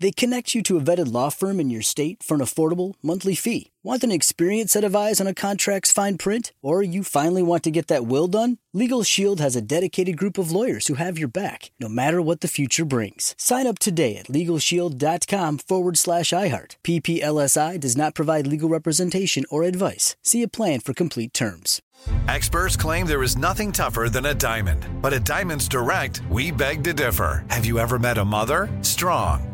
They connect you to a vetted law firm in your state for an affordable monthly fee. Want an experienced set of eyes on a contract's fine print? Or you finally want to get that will done? Legal Shield has a dedicated group of lawyers who have your back, no matter what the future brings. Sign up today at LegalShield.com forward slash iHeart. PPLSI does not provide legal representation or advice. See a plan for complete terms. Experts claim there is nothing tougher than a diamond. But at Diamonds Direct, we beg to differ. Have you ever met a mother? Strong,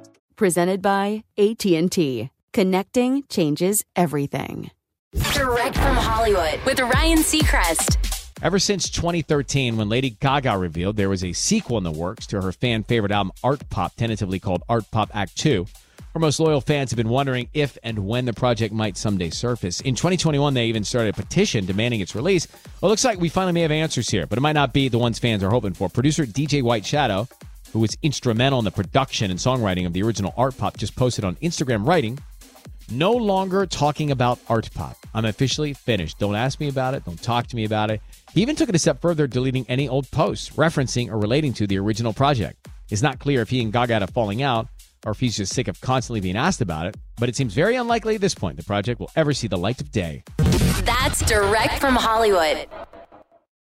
presented by AT&T. Connecting changes everything. Direct from Hollywood with Ryan Seacrest. Ever since 2013, when Lady Gaga revealed there was a sequel in the works to her fan favorite album ARTPOP, tentatively called ARTPOP Act 2, her most loyal fans have been wondering if and when the project might someday surface. In 2021, they even started a petition demanding its release. Well, it looks like we finally may have answers here, but it might not be the ones fans are hoping for. Producer DJ White Shadow who was instrumental in the production and songwriting of the original ARTPOP, just posted on Instagram writing, No longer talking about ARTPOP. I'm officially finished. Don't ask me about it. Don't talk to me about it. He even took it a step further, deleting any old posts referencing or relating to the original project. It's not clear if he and Gaga had a falling out or if he's just sick of constantly being asked about it, but it seems very unlikely at this point the project will ever see the light of day. That's direct from Hollywood.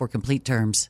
for complete terms.